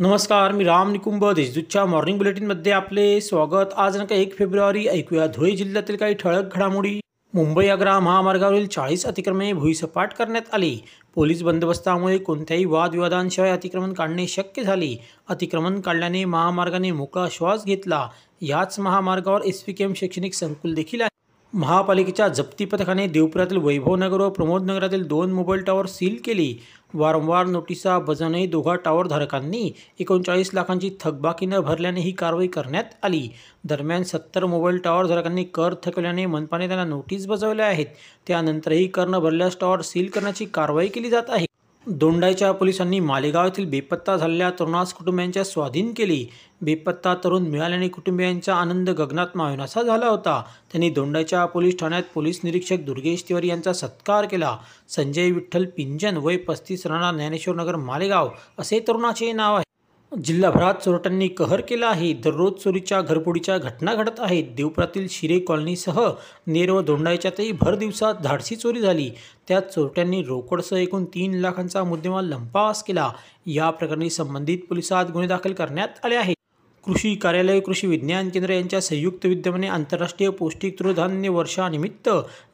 नमस्कार मी राम निकुंभ देशदूतच्या मॉर्निंग बुलेटिनमध्ये आपले स्वागत. आज नका एक फेब्रुवारी ऐकूया. धुळे जिल्ह्यातील काही ठळक घडामोडी. मुंबई आग्रा महामार्गावरील चाळीस अतिक्रमणे भुईसपाट करण्यात आली. पोलीस बंदोबस्तामुळे कोणत्याही वादविवादांशिवाय अतिक्रमण काढणे शक्य झाले. अतिक्रमण काढल्याने महामार्गाने मोकळा श्वास घेतला. याच महामार्गावर एस पी केम शैक्षणिक संकुल देखील आहे. महापालिकेच्या जप्ती पथकाने देवपुरातील वैभवनगर व प्रमोदनगरातील दोन मोबाईल टॉवर सील केली. वारंवार नोटिसा बजावणे दोघा टॉवर धारकांनी एकोणचाळीस लाखांची थकबाकी न भरल्याने ही कारवाई करण्यात आली. दरम्यान सत्तर मोबाईल टॉवर धारकांनी कर थकवल्याने मनपाने त्यांना नोटीस बजावल्या आहेत. त्यानंतरही कर न भरल्यास टॉवर सील करण्याची कारवाई केली जात आहे. दोंडाईच्या पोलिसांनी मालेगाव येथील बेपत्ता झालेल्या तरुणास कुटुंबियांच्या स्वाधीन केली. बेपत्ता तरुण मिळाल्याने कुटुंबियांचा आनंद गगनात मावेनासा झाला होता. त्यांनी दोंडाईच्या पोलीस ठाण्यात पोलीस निरीक्षक दुर्गेश तिवारी यांचा सत्कार केला. संजय विठ्ठल पिंजन वय पस्तीस राणा ज्ञानेश्वर नगर मालेगाव असे तरुणाचे नाव आहे. जिल्हाभरात चोरट्यांनी कहर केला आहे. दररोज चोरीच्या घरपोडीच्या घटना घडत आहेत. देवपुरातील शिरे कॉलनीसह नेर व धोंडायच्यातही भर दिवसात धाडसी चोरी झाली. त्यात चोरट्यांनी रोकडसह एकूण तीन लाखांचा मुद्देमाल लंपास केला. या प्रकरणी संबंधित पोलिसात गुन्हे दाखल करण्यात आले आहेत. कृषी कार्यालय कृषी विज्ञान केंद्र यांच्या संयुक्त विद्यमाने आंतरराष्ट्रीय पौष्टिक तृणधान्य वर्षानिमित्त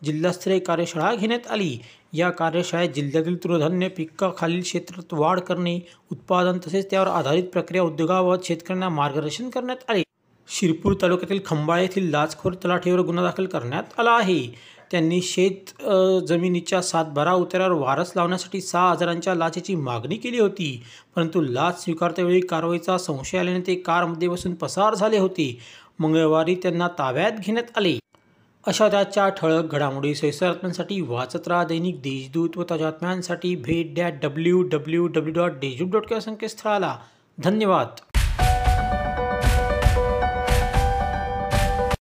जिल्हास्तरीय कार्यशाळा घेण्यात आली. या कार्यशाळेत जिल्ह्यातील तृणधान्य पिकाखालील क्षेत्रात वाढ करणे उत्पादन तसेच त्यावर आधारित प्रक्रिया उद्योगाबाबत शेतकऱ्यांना मार्गदर्शन करण्यात आले. शिरपूर तालुक्यातील खंबाळे येथील लाचखोर तलाठीवर गुन्हा दाखल करण्यात आला आहे. त्यांनी शेत जमिनीच्या सातबारा उतारावर वारस लावण्यासाठी सहा हजारांच्या लाचेची मागणी केली होती. परंतु लाच स्वीकारतेवेळी कारवाईचा संशय आल्याने ते कारमध्ये बसून पसार झाले होते. मंगळवारी त्यांना ताब्यात घेण्यात आले. अशा त्याच्या ठळक घडामोडी सैसरात्म्यांसाठी वाचत राहा दैनिक देशदूत व ताज्यात्म्यांसाठी भेट द्या W W W dot Deshdoot dot संकेतस्थळाला. धन्यवाद.